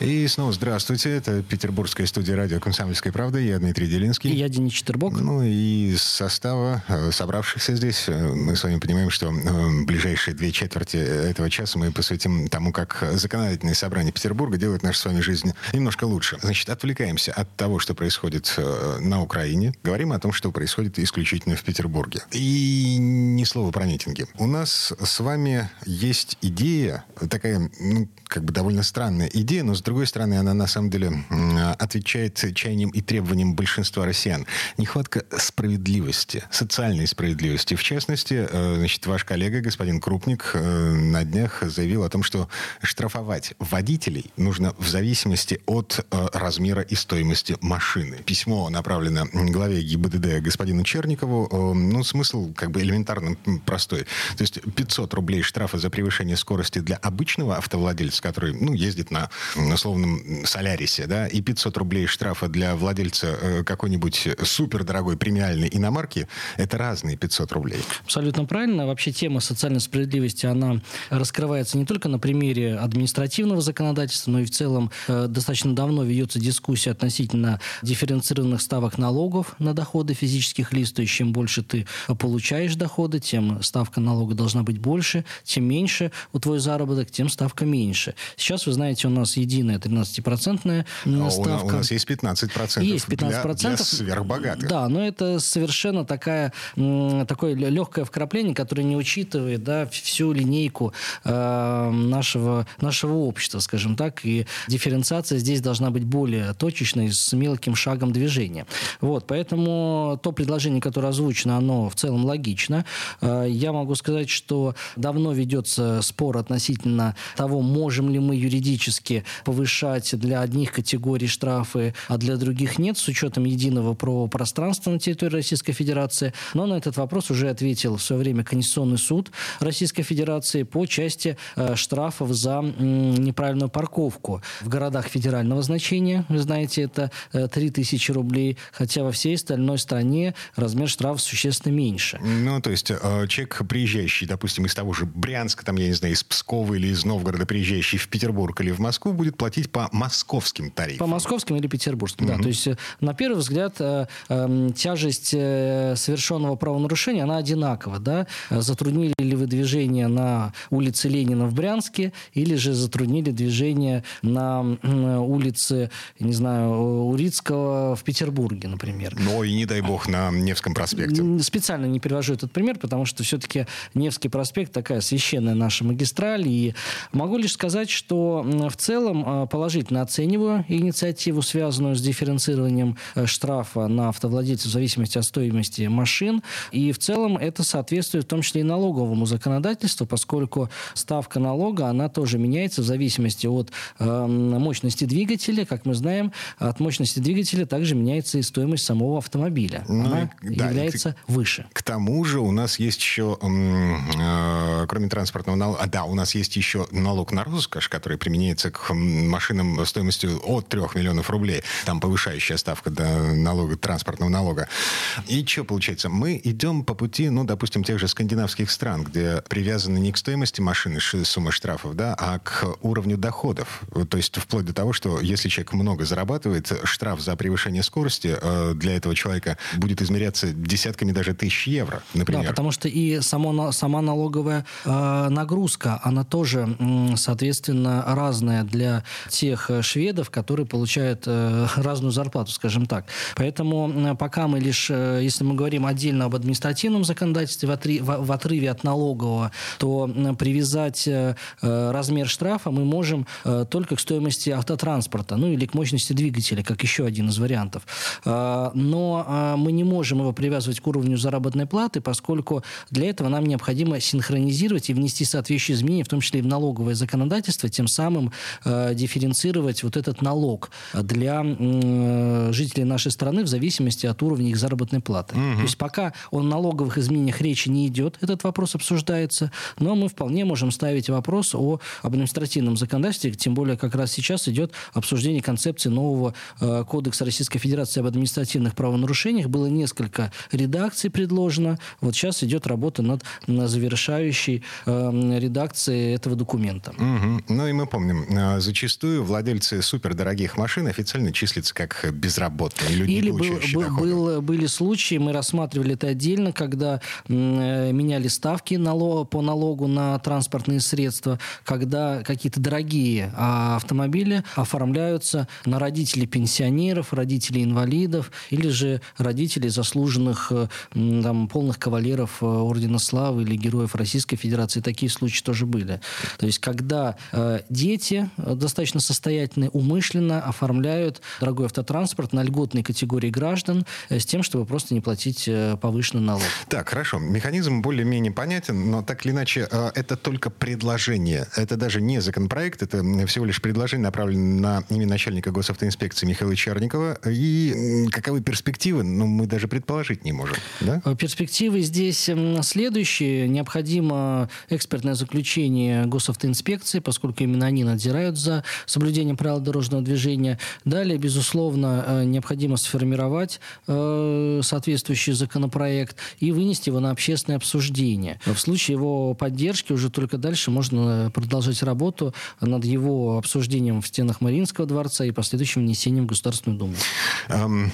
И снова здравствуйте. Это петербургская студия радио «Комсомольская правда». Я Дмитрий Делинский. И я Денис Четербок. Ну и из состава э, собравшихся здесь э, мы с вами понимаем, что э, ближайшие две четверти этого часа мы посвятим тому, как законодательное собрание Петербурга делает нашу с вами жизнь немножко лучше. Значит, отвлекаемся от того, что происходит на Украине. Говорим о том, что происходит исключительно в Петербурге. И ни слова про митинги. У нас с вами есть идея, такая, ну, как бы довольно странная идея, но с другой стороны, она на самом деле отвечает чаяниям и требованиям большинства россиян. Нехватка справедливости, социальной справедливости. В частности, э, значит, ваш коллега, господин Крупник, э, на днях заявил о том, что штрафовать водителей нужно в зависимости от э, размера и стоимости машины. Письмо направлено главе ГИБДД господину Черникову. Ну, смысл как бы элементарно простой. То есть 500 рублей штрафа за превышение скорости для обычного автовладельца, который, ну, ездит на условном Солярисе, да, и 500 рублей штрафа для владельца э, какой-нибудь супердорогой премиальной иномарки, это разные 500 рублей. Абсолютно правильно. Вообще тема социальной справедливости, она раскрывается не только на примере административного законодательства, но и в целом э, достаточно давно ведется дискуссия относительно дифференцированных ставок налогов на доходы физических лиц. То есть чем больше ты получаешь доходы, тем ставка налога должна быть больше, тем меньше у твой заработок, тем ставка меньше. Сейчас, вы знаете, у нас единая единая 13-процентная а ставка. У нас есть 15%. Есть 15%. Для, для сверхбогатых. Да, но это совершенно такая, такое легкое вкрапление, которое не учитывает да, всю линейку э, нашего, нашего общества, скажем так. И дифференциация здесь должна быть более точечной, с мелким шагом движения. Вот, поэтому то предложение, которое озвучено, оно в целом логично. Э, я могу сказать, что давно ведется спор относительно того, можем ли мы юридически повышать для одних категорий штрафы, а для других нет, с учетом единого правового пространства на территории Российской Федерации. Но на этот вопрос уже ответил в свое время Конституционный суд Российской Федерации по части э, штрафов за неправильную парковку в городах федерального значения. Вы знаете, это э, 3000 рублей, хотя во всей остальной стране размер штрафа существенно меньше. Ну, то есть э, человек, приезжающий, допустим, из того же Брянска, там, я не знаю, из Пскова или из Новгорода, приезжающий в Петербург или в Москву, будет платить по московским тарифам. По московским или петербургским, угу. да. То есть, э, на первый взгляд, э, эм, тяжесть э, совершенного правонарушения, она одинакова, да. Затруднили ли вы движение на улице Ленина в Брянске или же затруднили движение на улице, не знаю, Урицкого в Петербурге, например. Ну и не дай бог на Невском проспекте. Специально не привожу этот пример, потому что все-таки Невский проспект такая священная наша магистраль. И могу лишь сказать, что в целом положительно оцениваю инициативу, связанную с дифференцированием э, штрафа на автовладельцев в зависимости от стоимости машин. И в целом это соответствует в том числе и налоговому законодательству, поскольку ставка налога, она тоже меняется в зависимости от э, мощности двигателя. Как мы знаем, от мощности двигателя также меняется и стоимость самого автомобиля. Ну, она да, является к, выше. К тому же у нас есть еще, э, кроме транспортного налога, а, да, у нас есть еще налог на роскошь, который применяется к машинам стоимостью от 3 миллионов рублей. Там повышающая ставка до налога, транспортного налога. И что получается? Мы идем по пути, ну, допустим, тех же скандинавских стран, где привязаны не к стоимости машины сумма штрафов, да, а к уровню доходов. То есть вплоть до того, что если человек много зарабатывает, штраф за превышение скорости э, для этого человека будет измеряться десятками даже тысяч евро, например. Да, потому что и само, сама налоговая э, нагрузка, она тоже, соответственно, разная для тех э, шведов, которые получают э, разную зарплату, скажем так. Поэтому пока мы лишь, э, если мы говорим отдельно об административном законодательстве в, отрыве от налогового, то привязать размер штрафа мы можем только к стоимости автотранспорта, ну или к мощности двигателя, как еще один из вариантов. Но мы не можем его привязывать к уровню заработной платы, поскольку для этого нам необходимо синхронизировать и внести соответствующие изменения, в том числе и в налоговое законодательство, тем самым дифференцировать вот этот налог для жителей нашей страны в зависимости от уровня их заработной платы. Угу. То есть пока о налоговых изменениях речи не идет, этот вопрос обсуждается, но мы вполне можем ставить вопрос о административном законодательстве, тем более как раз сейчас идет обсуждение концепции нового э, кодекса Российской Федерации об административных правонарушениях. Было несколько редакций предложено. Вот сейчас идет работа над на завершающей э, редакцией этого документа. Угу. Ну и мы помним, э, зачастую владельцы супердорогих машин официально числятся как безработные люди, Или был, был, был, были случаи, мы рассматривали это отдельно, когда меняли ставки налог, по налогу на транспортные средства, когда какие-то дорогие а, автомобили оформляются на родителей пенсионеров, родителей инвалидов или же родителей заслуженных э, там, полных кавалеров э, Ордена Славы или героев Российской Федерации. Такие случаи тоже были. То есть, когда э, дети э, достаточно состоятельные умышленно оформляют дорогой автотранспорт на льготной категории граждан э, с тем, чтобы просто не платить э, повышенный налог. Так, хорошо. Механизм более-менее понятен, но так или иначе э, это только предложение. Это даже не законопроект, это всего лишь предложение, направленное на имя начальника госавтоинспекции Михаила Черникова. И каковы перспективы, ну, мы даже предположить не можем. Да? Перспективы здесь следующие. Необходимо экспертное заключение госавтоинспекции, поскольку именно они надзирают за соблюдением правил дорожного движения. Далее, безусловно, необходимо сформировать соответствующий законопроект и вынести его на общественное обсуждение. В случае его поддержки уже только дальше можно продолжать работу над его обсуждением в стенах Мариинского дворца и последующим внесением в Государственную Думу. Эм,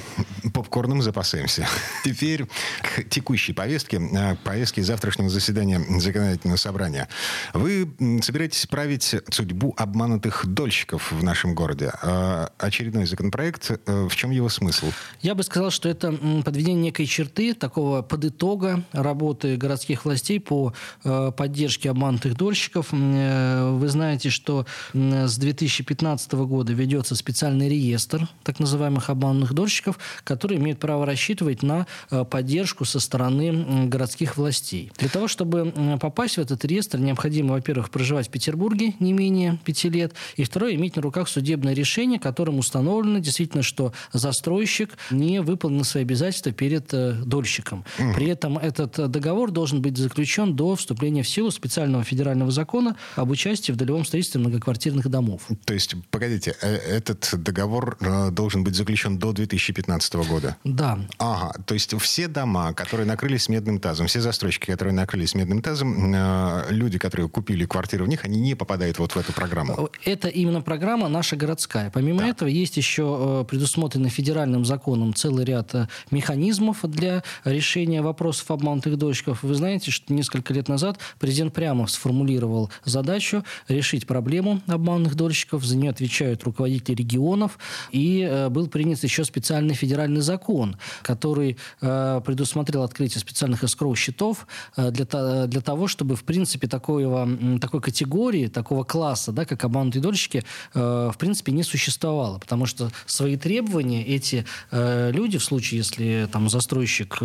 попкорном запасаемся. Теперь к текущей повестке, э, повестке завтрашнего заседания законодательного собрания. Вы собираетесь править судьбу обманутых дольщиков в нашем городе. Э, очередной законопроект. Э, в чем его смысл? Я бы сказал, что это подведение некой черты, такого подытога работы городских властей по э, поддержке обманутых дольщиков. Э, вы знаете, что с 2015 года ведется специальный реестр так называемых обманутых дольщиков, которые имеют право рассчитывать на поддержку со стороны городских властей. Для того, чтобы попасть в этот реестр, необходимо, во-первых, проживать в Петербурге не менее пяти лет, и второе, иметь на руках судебное решение, которым установлено действительно, что застройщик не выполнил свои обязательства перед дольщиком. При этом этот договор должен быть заключен до вступления в силу специального федерального закона об участии в долевом строительстве многоквартирных домов. То есть, погодите, э, этот договор э, должен быть заключен до 2015 года? Да. Ага, то есть все дома, которые накрылись медным тазом, все застройщики, которые накрылись медным тазом, э, люди, которые купили квартиры в них, они не попадают вот в эту программу? Это именно программа наша городская. Помимо да. этого, есть еще предусмотренный федеральным законом целый ряд механизмов для решения вопросов обманутых дольщиков. Вы знаете, что несколько лет назад президент прямо сформулировал задачу решить проблему обманутых дольщиков. За нее отвечают руководители регионов. И э, был принят еще специальный федеральный закон, который э, предусмотрел открытие специальных эскроу-счетов э, для, для того, чтобы, в принципе, такого, такой категории, такого класса, да, как обманутые дольщики, в принципе, не существовало. Потому что свои требования эти люди, в случае, если там застройщик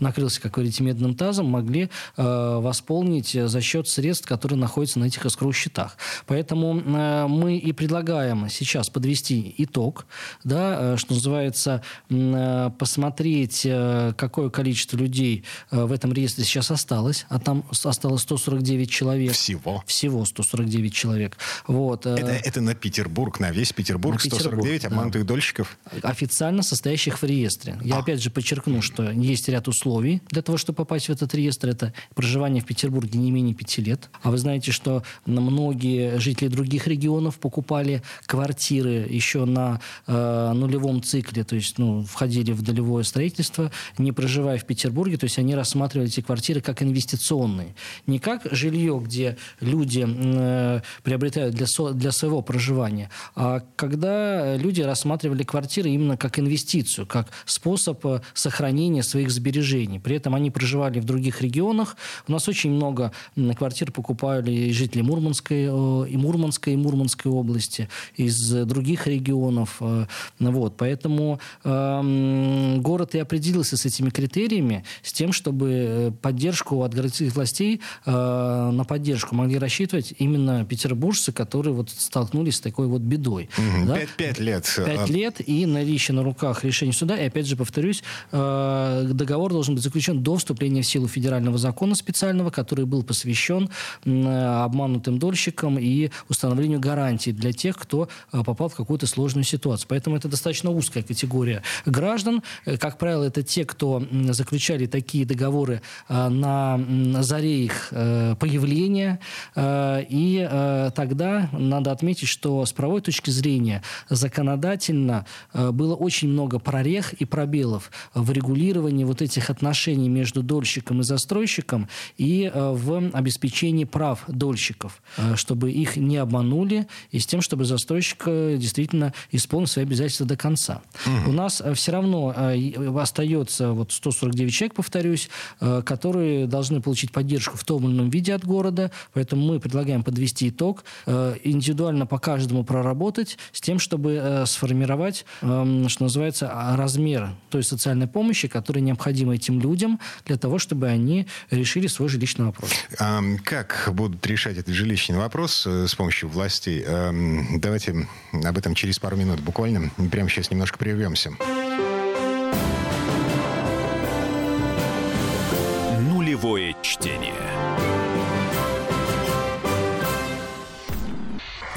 накрылся, как говорите, медным тазом, могли э, восполнить за счет средств, которые находятся на этих эскроу-счетах. Поэтому э, мы и предлагаем сейчас подвести итог, да, э, что называется, э, посмотреть, э, какое количество людей э, в этом реестре сейчас осталось, а там осталось 149 человек. Всего? Всего 149 человек. Вот. Э, это, это на Петербург, на весь Петербург, на 149 Петербург, обманутых да. дольщиков? Официально состоящих в реестре. Я а. опять же подчеркну, что есть ряд условий для того, чтобы попасть в этот реестр. Это проживание в Петербурге не менее пяти лет. А вы знаете, что многие жители других регионов покупали квартиры еще на э, нулевом цикле, то есть ну, входили в долевое строительство, не проживая в Петербурге, то есть они рассматривали эти квартиры как инвестиционные. Не как жилье, где люди э, приобретают для, со, для своего проживания, а когда люди рассматривали квартиры именно как инвестицию, как способ э, сохранения своих сбережений. При этом они проживали в других регионах. У нас очень много квартир покупали жители Мурманской, э, и Мурманской, и Мурманской области, из других регионов. Э, вот. Поэтому э, город и определился с этими критериями, с тем, чтобы поддержку от городских властей на поддержку могли рассчитывать именно петербуржцы, которые вот столкнулись с такой вот бедой. Угу. Да? Пять лет. Пять лет, и наличие на руках решения суда. И опять же, повторюсь, э, договор должен быть заключен до вступления в силу федерального закона специального, который был посвящен обманутым дольщикам и установлению гарантий для тех, кто э, попал в какую-то сложную ситуацию. Поэтому это достаточно узкая категория граждан. Э, как правило, это те, кто заключали такие договоры на заре их появления. И тогда надо отметить, что с правовой точки зрения законодательно было очень много прорех и пробелов в регулировании вот этих отношений между дольщиком и застройщиком и э, в обеспечении прав дольщиков, э, чтобы их не обманули и с тем, чтобы застройщик э, действительно исполнил свои обязательства до конца. Угу. У нас все равно остается вот 149 человек, повторюсь, которые должны получить поддержку в том или ином виде от города, поэтому мы предлагаем подвести итог, индивидуально по каждому проработать с тем, чтобы сформировать, эм, что называется, размер той социальной помощи, которая необходима этим людям для того, чтобы они решили свой жилищный вопрос. А как будут решать этот жилищный вопрос э, с помощью властей? Давайте об этом через пару минут буквально. Прямо сейчас немножко прервемся. Нулевое чтение.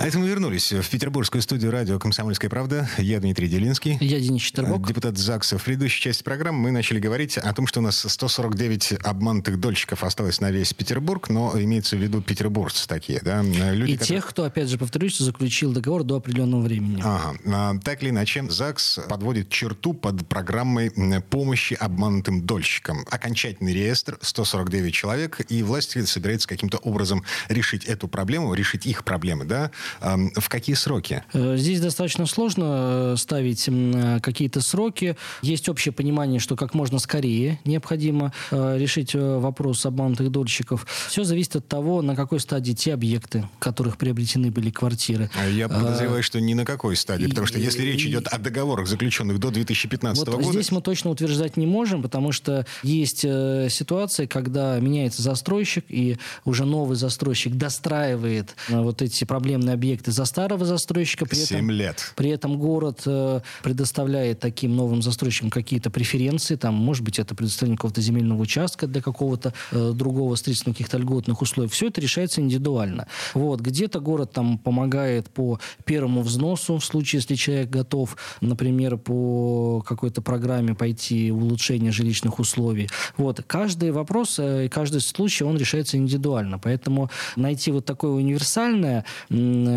А это мы вернулись в петербургскую студию радио «Комсомольская правда». Я Дмитрий Делинский. Я Денис Четербок. Депутат ЗАГСа. В предыдущей части программы мы начали говорить о том, что у нас 149 обманутых дольщиков осталось на весь Петербург, но имеется в виду петербуржцы такие, да? Люди, И которые... тех, кто, опять же, повторюсь, заключил договор до определенного времени. Ага. А, так или иначе, ЗАГС подводит черту под программой помощи обманутым дольщикам. Окончательный реестр 149 человек, и власти собираются каким-то образом решить эту проблему, решить их проблемы, да? В какие сроки? Э, здесь достаточно сложно э, ставить э, какие-то сроки. Есть общее понимание, что как можно скорее необходимо решить вопрос обманутых дольщиков. Все зависит от того, на какой стадии те объекты, в которых приобретены были квартиры. А я подозреваю, что ни на какой стадии, потому что если речь идет о договорах, заключенных до 2015 вот года... Здесь мы точно утверждать не можем, потому что есть ситуации, когда меняется застройщик, и уже новый застройщик достраивает вот эти проблемные объекты за старого застройщика. При 7 этом, лет. При этом город э, предоставляет таким новым застройщикам какие-то преференции. Там, может быть, это предоставление какого-то земельного участка для какого-то э, другого строительства, каких-то льготных условий. Все это решается индивидуально. Вот. Где-то город там помогает по первому взносу, в случае, если человек готов, например, по какой-то программе пойти улучшение жилищных условий. Вот. Каждый вопрос, э, каждый случай, он решается индивидуально. Поэтому найти вот такое универсальное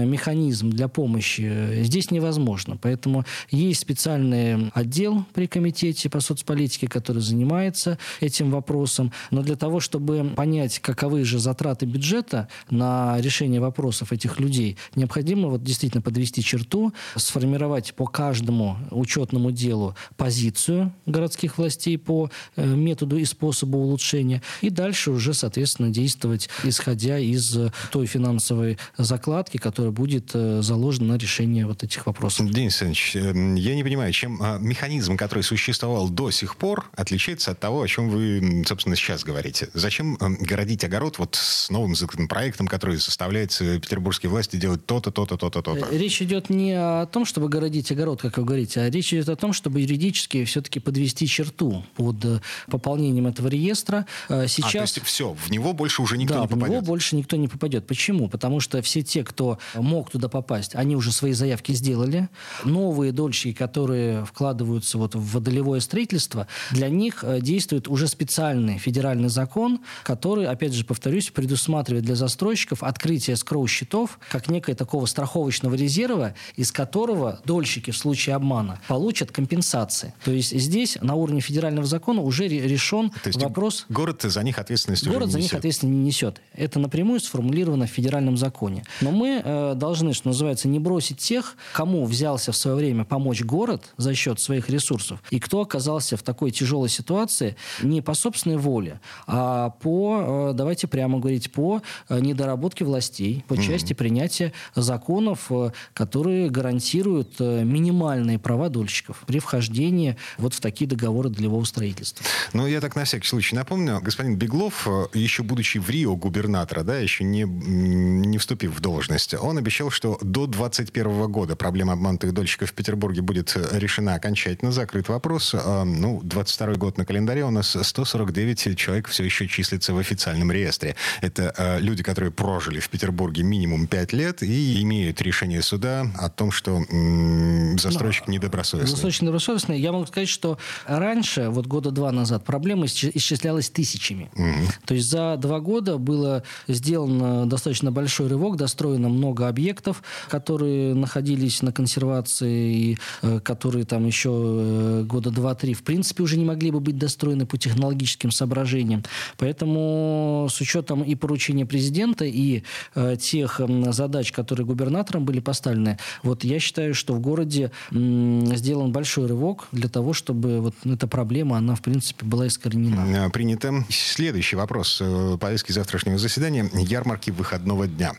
механизм для помощи здесь невозможно. Поэтому есть специальный отдел при комитете по соцполитике, который занимается этим вопросом. Но для того, чтобы понять, каковы же затраты бюджета на решение вопросов этих людей, необходимо вот действительно подвести черту, сформировать по каждому учетному делу позицию городских властей по э, методу и способу улучшения, и дальше уже, соответственно, действовать, исходя из той финансовой закладки, которая которая будет э, заложена на решение вот этих вопросов. Денис Александрович, эм, я не понимаю, чем а, механизм, который существовал до сих пор, отличается от того, о чем вы, собственно, сейчас говорите. Зачем эм, городить огород вот с новым законопроектом, который заставляет петербургские власти делать то-то, то-то, то-то, то-то? Э, речь идет не о том, чтобы городить огород, как вы говорите, а речь идет о том, чтобы юридически все-таки подвести черту под э, пополнением этого реестра. Сейчас... А, то есть все, в него больше уже никто да, не попадет? в него больше никто не попадет. Почему? Потому что все те, кто мог туда попасть, они уже свои заявки сделали. Новые дольщики, которые вкладываются вот в водолевое строительство, для них э, действует уже специальный федеральный закон, который, опять же, повторюсь, предусматривает для застройщиков открытие скроу-счетов как некое такого страховочного резерва, из которого дольщики в случае обмана получат компенсации. То есть здесь на уровне федерального закона уже решен То есть вопрос... Город за них ответственность Город за них ответственность не несет. Это напрямую сформулировано в федеральном законе. Но мы э, должны должны, что называется, не бросить тех, кому взялся в свое время помочь город за счет своих ресурсов, и кто оказался в такой тяжелой ситуации не по собственной воле, а по, э, давайте прямо говорить, по э, недоработке властей, по части mm-hmm. принятия законов, э, которые гарантируют минимальные права дольщиков при вхождении вот в такие договоры долевого строительства. Ну, я так на всякий случай напомню, господин Беглов, еще будучи в Рио губернатора, да, еще не, не вступив в должность, он обещал, что до 2021 года проблема обманутых дольщиков в Петербурге будет решена окончательно, закрыт вопрос. А, ну, 22 год на календаре у нас 149 человек все еще числится в официальном реестре. Это э, люди, которые прожили в Петербурге минимум 5 лет и имеют решение суда о том, что м- застройщик Но, недобросовестный. Застройщик недобросовестный. Я могу сказать, что раньше, вот года два назад, проблема исчислялась тысячами. Mm-hmm. То есть за два года было сделано достаточно большой рывок, достроено много объектов, которые находились на консервации и э, которые там еще э, года два-три в принципе уже не могли бы быть достроены по технологическим соображениям. Поэтому с учетом и поручения президента, и э, тех задач, которые губернаторам были поставлены, вот я считаю, что в городе сделан большой рывок для того, чтобы вот эта проблема, она в принципе была искоренена. Принято. Следующий вопрос повестки завтрашнего заседания. Ярмарки выходного дня.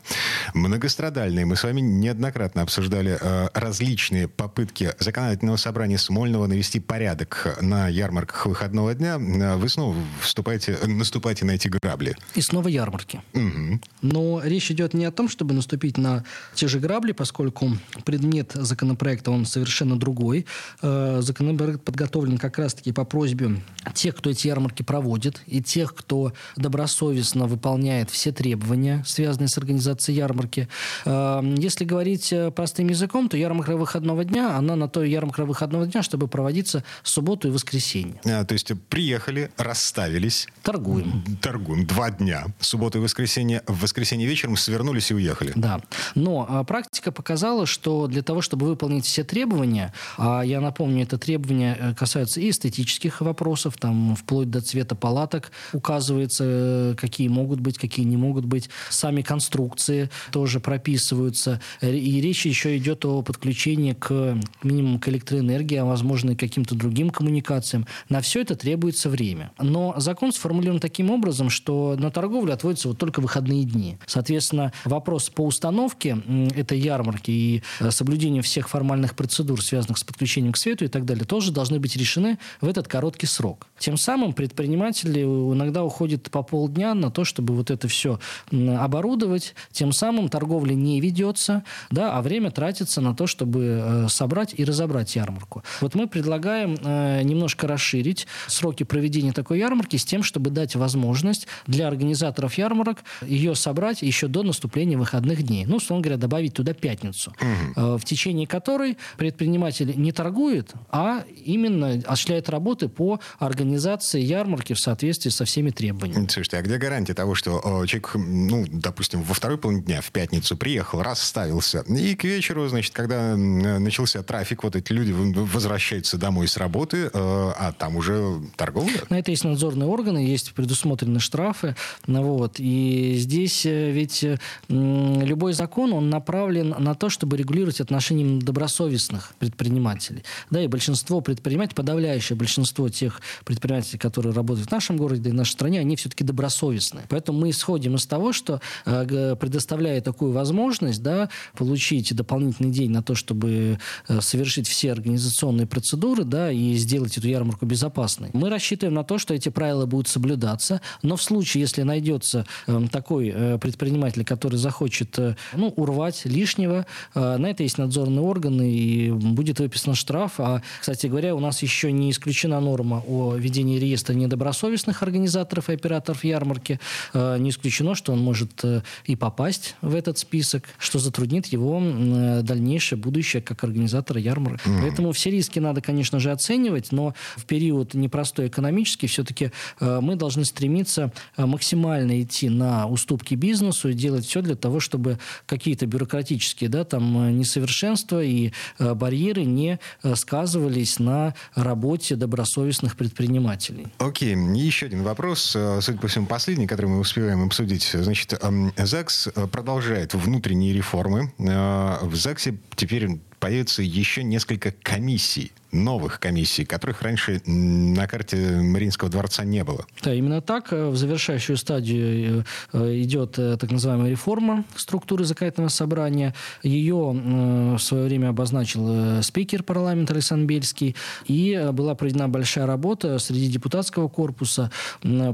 Многострадальные. Мы с вами неоднократно обсуждали э, различные попытки законодательного собрания Смольного навести порядок на ярмарках выходного дня. Вы снова вступаете, наступаете на эти грабли. И снова ярмарки. Угу. Но речь идет не о том, чтобы наступить на те же грабли, поскольку предмет законопроекта, он совершенно другой. Э, законопроект подготовлен как раз-таки по просьбе тех, кто эти ярмарки проводит, и тех, кто добросовестно выполняет все требования, связанные с организацией ярмарки. Э, если говорить э, простым языком, то ярмарка выходного дня, она на то ярмарка выходного дня, чтобы проводиться в субботу и воскресенье. А, то есть приехали, расставились. Торгуем. Торгуем. Два дня. Субботу и воскресенье. В воскресенье вечером свернулись и уехали. Да. Но а, практика показала, что для того, чтобы выполнить все требования, а я напомню, это требования э, касаются и эстетических вопросов, там вплоть до цвета палаток указывается, э, какие могут быть, какие не могут быть. Сами конструкции тоже прописываются. И речь еще идет о подключении к минимум к электроэнергии, а возможно и каким-то другим коммуникациям. На все это требуется время. Но закон сформулирован таким образом, что на торговлю отводятся вот только выходные дни. Соответственно, вопрос по установке этой ярмарки и э, соблюдению всех формальных процедур, связанных с подключением к свету и так далее, тоже должны быть решены в этот короткий срок. Тем самым предприниматели иногда уходят по полдня на то, чтобы вот это все оборудовать. Тем самым торговля не ведется, да, а время тратится на то, чтобы э, собрать и разобрать ярмарку. Вот мы предлагаем э, немножко расширить сроки проведения такой ярмарки с тем, чтобы дать возможность для организаторов ярмарок ее собрать еще до наступления выходных дней. Ну, условно говоря, добавить туда пятницу, угу. в течение которой предприниматель не торгует, а именно осуществляет работы по организации ярмарки в соответствии со всеми требованиями. Слушайте, а где гарантия того, что человек, ну, допустим, во второй половине дня, в пятницу приехал, расставился, и к вечеру, значит, когда начался трафик, вот эти люди возвращаются домой с работы, э, а там уже торговля? На это есть надзорные органы, есть предусмотрены штрафы. Ну вот. И здесь э, ведь любой закон, он направлен на то, чтобы регулировать отношения добросовестных предпринимателей. Да, и большинство предпринимателей, подавляющее большинство тех предпринимателей, которые работают в нашем городе и в нашей стране, они все-таки добросовестные. Поэтому мы исходим из того, что э, предоставляя такую возможность, да, получить дополнительный день на то, чтобы совершить все организационные процедуры, да, и сделать эту ярмарку безопасной. Мы рассчитываем на то, что эти правила будут соблюдаться, но в случае, если найдется э, такой э, предприниматель, который захочет э, ну, урвать лишнего, э, на это есть надзорные органы, и будет выписан штраф. А, кстати говоря, у нас еще не исключена норма о ведении реестра недобросовестных организаторов и операторов ярмарки. Э, не исключено, что он может э, и попасть в этот список, что затруднит его э, дальнейшее будущее как организатора ярмарок. Mm. Поэтому все риски надо, конечно же, оценивать, но в период непростой экономический все-таки э, мы должны стремиться э, максимально идти на уступки бизнесу и делать все для того, чтобы какие-то бюрократические да, там, несовершенства и барьеры не сказывались на работе добросовестных предпринимателей. Окей, okay. еще один вопрос, судя по всему, последний, который мы успеваем обсудить. Значит, эм, ЗАГС продолжает внутренние реформы. В ЗАГСе теперь появится еще несколько комиссий новых комиссий, которых раньше на карте Мариинского дворца не было. Да, именно так. Э, в завершающую стадию э, э, идет так называемая реформа структуры законодательного собрания. Ее в свое время обозначил спикер парламента Александр Бельский. И была проведена большая работа среди депутатского корпуса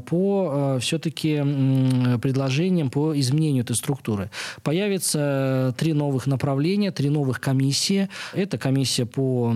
по все-таки предложениям по изменению этой структуры. Появится три новых направления, три новых комиссии. Это комиссия по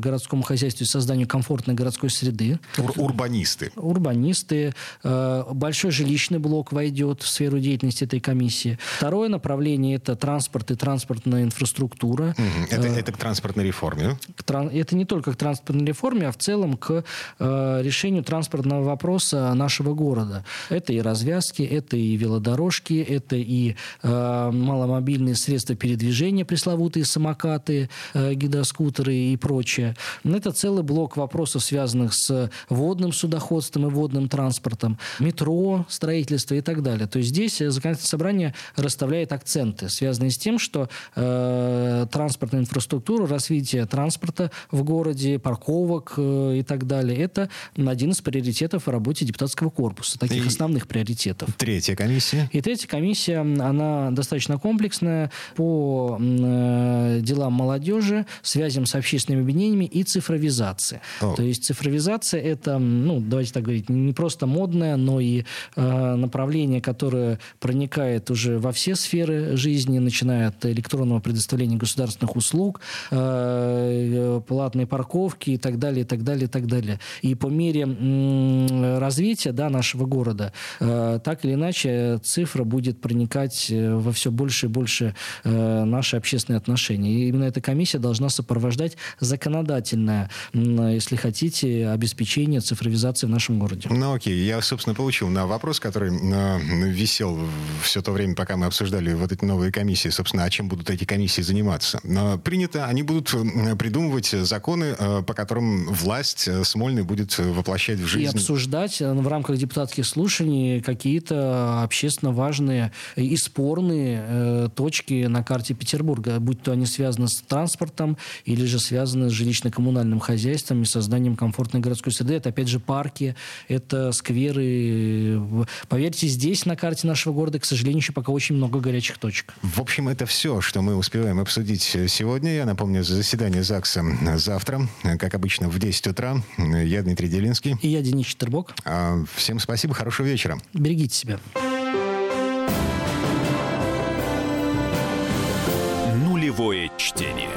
городскому хозяйству и созданию комфортной городской среды. Ур урбанисты. Урбанисты. Э, большой жилищный блок войдет в сферу деятельности этой комиссии. Второе направление – это транспорт и транспортная инфраструктура. Это, э, это к транспортной реформе? Это не только к транспортной реформе, а в целом к э, решению транспортного вопроса нашего города. Это и развязки, это и велодорожки, это и маломобильные средства передвижения, пресловутые самокаты, гидроскутеры и прочее. Это целый блок вопросов, связанных с водным судоходством и водным транспортом, метро, строительство и так далее. То есть здесь законодательное собрание расставляет акценты, связанные с тем, что э, транспортная инфраструктура, развитие транспорта в городе, парковок э, и так далее, это один из приоритетов в работе депутатского корпуса, таких и основных приоритетов. Третья комиссия? И третья комиссия, она достаточно комплексная по э, делам молодежи, связям с общественными объединениями, технологиями и цифровизация. Oh. То есть цифровизация это, ну, давайте так говорить, не просто модное, но и э, направление, которое проникает уже во все сферы жизни, начиная от электронного предоставления государственных услуг, э, платной парковки и так далее, и так далее, и так далее. И по мере э, развития да, нашего города, э, так или иначе, цифра будет проникать э, во все больше и больше э, наши общественные отношения. И именно эта комиссия должна сопровождать законодательство законодательное, если хотите, обеспечение цифровизации в нашем городе. Ну окей, я, собственно, получил на вопрос, который э, висел все то время, пока мы обсуждали вот эти новые комиссии, собственно, а чем будут эти комиссии заниматься. Принято, они будут придумывать законы, э, по которым власть э, Смольный будет воплощать в жизнь. И обсуждать в рамках депутатских слушаний какие-то общественно важные и спорные точки на карте Петербурга, будь то они связаны с транспортом или же связаны с жилищным жилищно-коммунальным хозяйством и созданием комфортной городской среды. Это, опять же, парки, это скверы. Поверьте, здесь на карте нашего города, к сожалению, еще пока очень много горячих точек. В общем, это все, что мы успеваем обсудить сегодня. Я напомню, заседание ЗАГСа завтра, как обычно, в 10 утра. Я Дмитрий Делинский. И я Денис Четербок. А, всем спасибо, хорошего вечера. Берегите себя. Нулевое чтение.